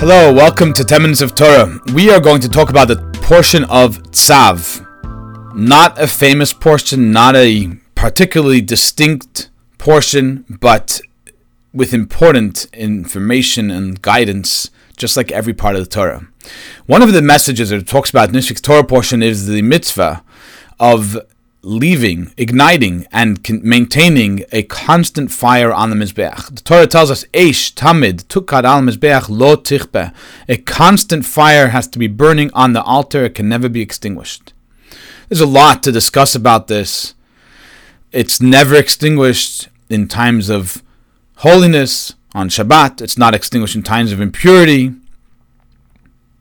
Hello, welcome to 10 Minutes of Torah. We are going to talk about the portion of Tzav. Not a famous portion, not a particularly distinct portion, but with important information and guidance, just like every part of the Torah. One of the messages that talks about in this week's Torah portion is the mitzvah of leaving, igniting, and maintaining a constant fire on the Mizbeach. The Torah tells us, Eish tamid tukad al Mizbeach lo tichbe. A constant fire has to be burning on the altar, it can never be extinguished. There's a lot to discuss about this. It's never extinguished in times of holiness, on Shabbat. It's not extinguished in times of impurity.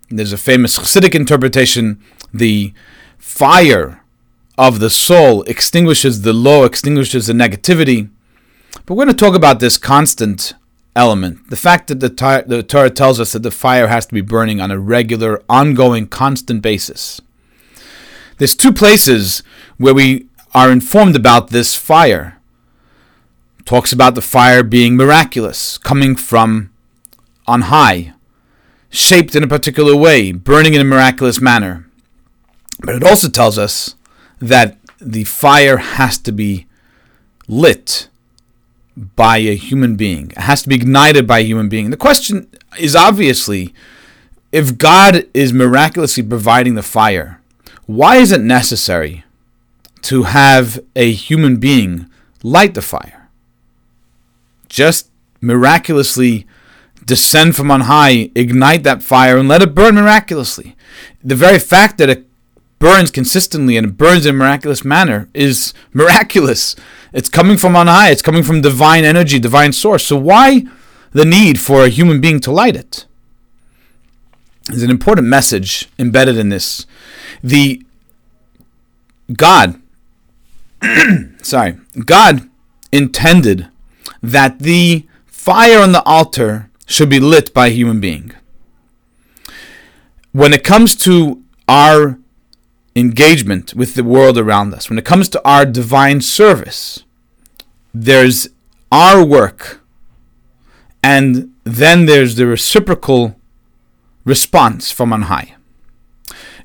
There's a famous Chassidic interpretation the fire of the soul extinguishes the low, extinguishes the negativity. But we're going to talk about this constant element. The fact that the, the Torah tells us that the fire has to be burning on a regular, ongoing, constant basis. There's two places where we are informed about this fire. Talks about the fire being miraculous, coming from on high, shaped in a particular way, burning in a miraculous manner. But it also tells us that the fire has to be lit by a human being. It has to be ignited by a human being. The question is obviously if God is miraculously providing the fire, why is it necessary to have a human being light the fire? Just miraculously descend from on high, ignite that fire, and let it burn miraculously. The very fact that it burns consistently and burns in a miraculous manner is miraculous. It's coming from on high, it's coming from divine energy, divine source. So, why the need for a human being to light it? There's an important message embedded in this. The God, sorry, God intended that the fire on the altar should be lit by a human being. When it comes to our engagement with the world around us, when it comes to our divine service, there's our work, and then there's the reciprocal response from on high.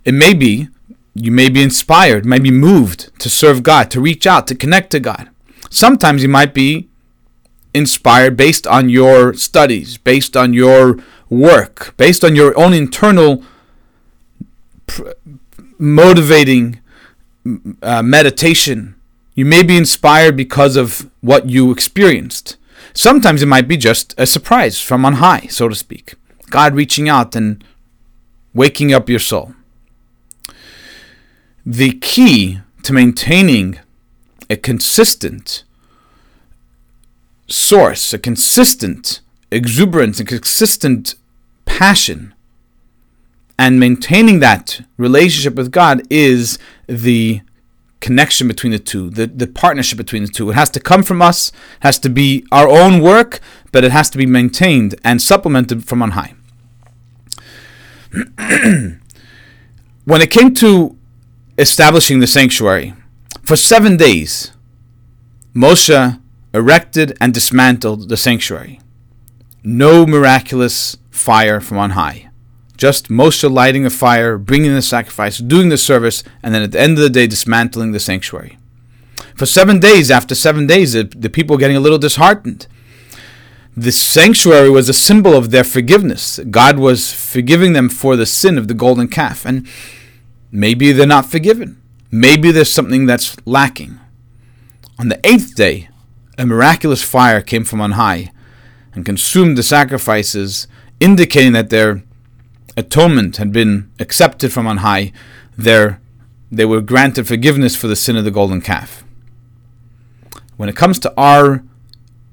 It may be, you may be inspired, may be moved to serve God, to reach out, to connect to God. Sometimes you might be inspired based on your studies, based on your work, based on your own internal motivating uh, meditation. You may be inspired because of what you experienced. Sometimes it might be just a surprise from on high, so to speak. God reaching out and waking up your soul. The key to maintaining a consistent source, a consistent exuberance, a consistent passion and maintaining that relationship with God is the connection between the two, the, the partnership between the two. It has to come from us, has to be our own work, but it has to be maintained and supplemented from on high. when it came to establishing the sanctuary, for seven days, Moshe erected and dismantled the sanctuary. No miraculous fire from on high. Just Moshe lighting the fire, bringing the sacrifice, doing the service, and then at the end of the day, dismantling the sanctuary. For seven days, after seven days, the, the people were getting a little disheartened. The sanctuary was a symbol of their forgiveness. God was forgiving them for the sin of the golden calf. And maybe they're not forgiven. Maybe there's something that's lacking. On the eighth day, a miraculous fire came from on high and consumed the sacrifices, indicating that their atonement had been accepted from on high, there they were granted forgiveness for the sin of the golden calf. When it comes to our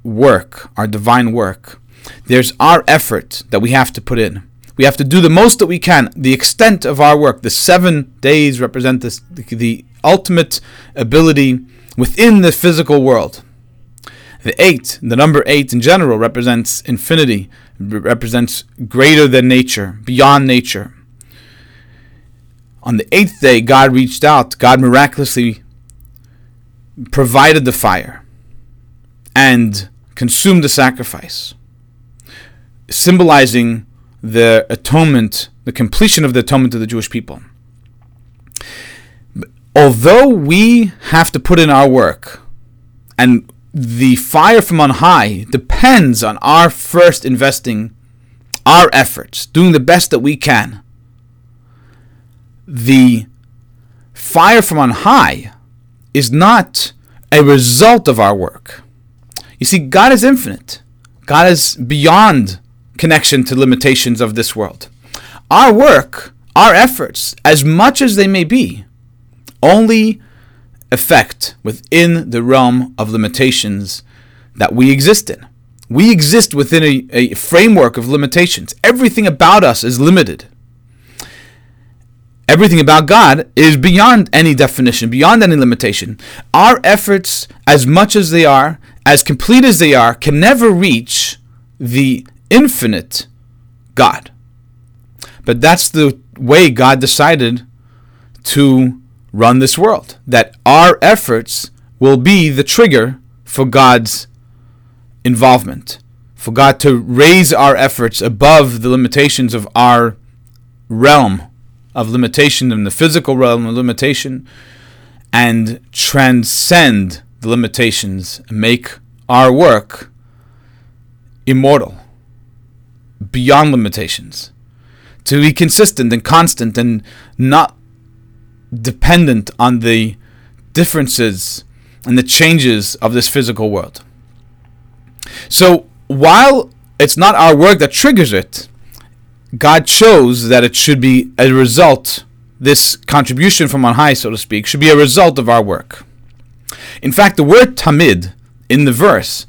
work, our divine work, there's our effort that we have to put in. We have to do the most that we can. The extent of our work, the seven days represent this, the ultimate ability within the physical world. The eight, the number eight in general, represents infinity, represents greater than nature, beyond nature. On the eighth day, God reached out. God miraculously provided the fire and consumed the sacrifice, symbolizing the atonement, the completion of the atonement of the Jewish people. Although we have to put in our work, and the fire from on high depends on our first investing our efforts, doing the best that we can. The fire from on high is not a result of our work. You see, God is infinite. God is beyond connection to limitations of this world. Our work, our efforts, as much as they may be, only affect within the realm of limitations that we exist in. We exist within a, a framework of limitations. Everything about us is limited. Everything about God is beyond any definition, beyond any limitation. Our efforts, as much as they are, as complete as they are, can never reach the infinite God. But that's the way God decided to run this world. That our efforts will be the trigger for God's involvement, for God to raise our efforts above the limitations of our realm of limitation in the physical realm of limitation and transcend the limitations and make our work immortal beyond limitations to be consistent and constant and not dependent on the differences and the changes of this physical world. So while it's not our work that triggers it, God chose that it should be a result, this contribution from on high, so to speak, should be a result of our work. In fact, the word tamid in the verse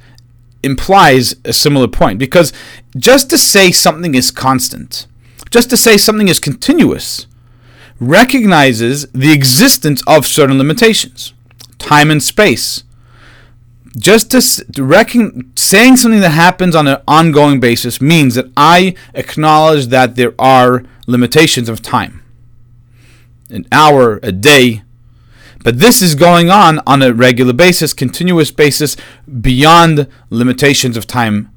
implies a similar point because just to say something is constant, just to say something is continuous, recognizes the existence of certain limitations, time and space. Just to reckon, saying something that happens on an ongoing basis means that I acknowledge that there are limitations of time. An hour, a day, but this is going on on a regular basis, continuous basis, beyond limitations of time.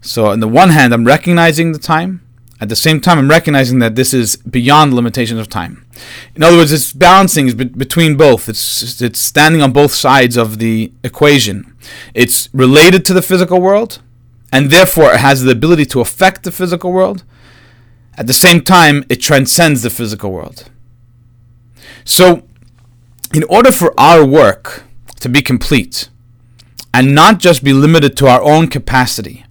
So, on the one hand, I'm recognizing the time, at the same time, I'm recognizing that this is beyond limitations of time. In other words, it's balancing between both. It's it's standing on both sides of the equation. It's related to the physical world, and therefore it has the ability to affect the physical world. At the same time, it transcends the physical world. So, in order for our work to be complete and not just be limited to our own capacity,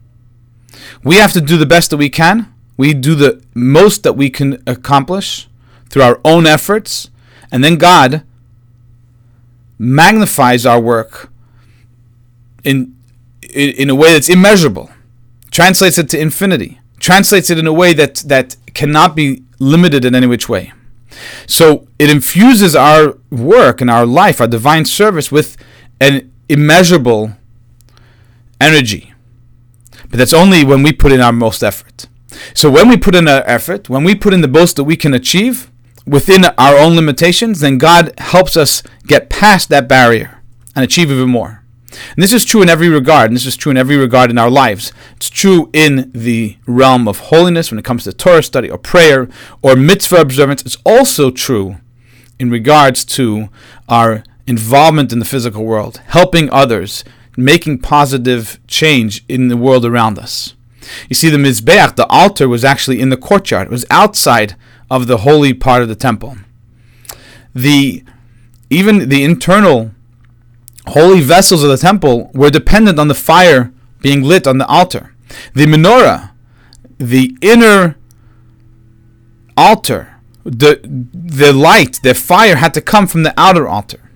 we have to do the best that we can we do the most that we can accomplish through our own efforts, and then God magnifies our work in, in, in a way that's immeasurable, translates it to infinity, translates it in a way that, that cannot be limited in any which way. So it infuses our work and our life, our divine service, with an immeasurable energy. But that's only when we put in our most effort. So when we put in our effort, when we put in the most that we can achieve within our own limitations, then God helps us get past that barrier and achieve even more. And this is true in every regard, and this is true in every regard in our lives. It's true in the realm of holiness when it comes to Torah study or prayer or mitzvah observance. It's also true in regards to our involvement in the physical world, helping others, making positive change in the world around us. You see, the Mizbeach, the altar, was actually in the courtyard. It was outside of the holy part of the temple. The even the internal holy vessels of the temple were dependent on the fire being lit on the altar. The menorah, the inner altar, the the light, the fire had to come from the outer altar.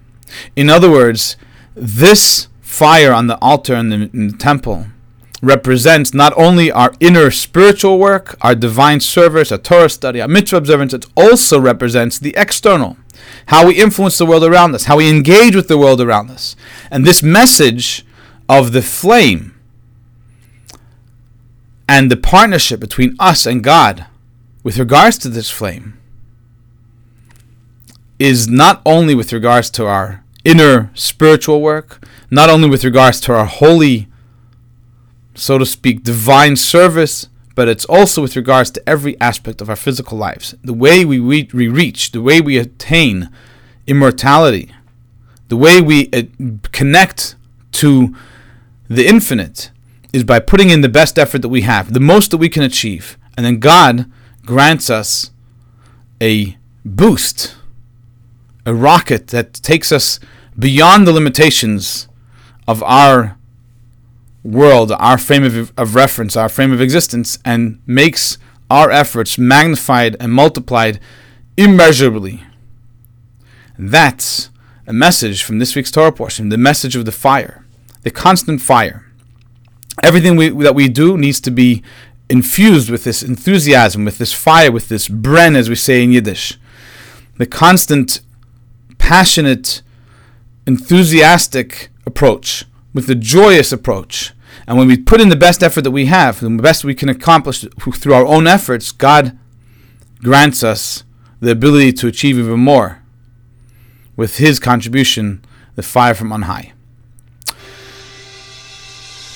In other words, this fire on the altar in the, in the temple represents not only our inner spiritual work, our divine service, our Torah study, our mitzvah observance, it also represents the external, how we influence the world around us, how we engage with the world around us. And this message of the flame and the partnership between us and God with regards to this flame is not only with regards to our inner spiritual work, not only with regards to our holy so to speak, divine service, but it's also with regards to every aspect of our physical lives. The way we, we reach, the way we attain immortality, the way we uh, connect to the infinite is by putting in the best effort that we have, the most that we can achieve. And then God grants us a boost, a rocket that takes us beyond the limitations of our world, our frame of, of reference, our frame of existence, and makes our efforts magnified and multiplied immeasurably. That's a message from this week's Torah portion, the message of the fire, the constant fire. Everything we, that we do needs to be infused with this enthusiasm, with this fire, with this bren, as we say in Yiddish. The constant, passionate, enthusiastic approach, with the joyous approach. And when we put in the best effort that we have, the best we can accomplish through our own efforts, God grants us the ability to achieve even more with His contribution, the fire from on high.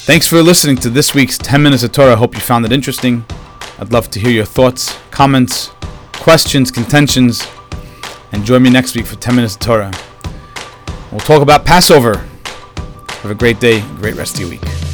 Thanks for listening to this week's 10 Minutes of Torah. I hope you found it interesting. I'd love to hear your thoughts, comments, questions, contentions, and join me next week for 10 Minutes of Torah. We'll talk about Passover. Have a great day, great rest of your week.